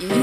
You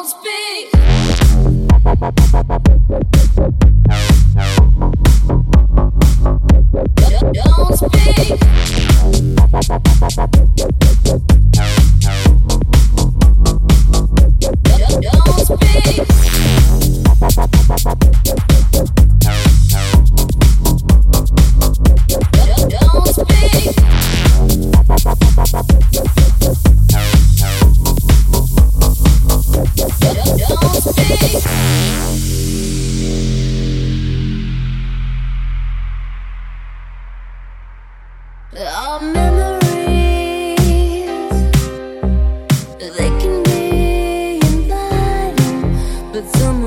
Don't speak. Don't speak.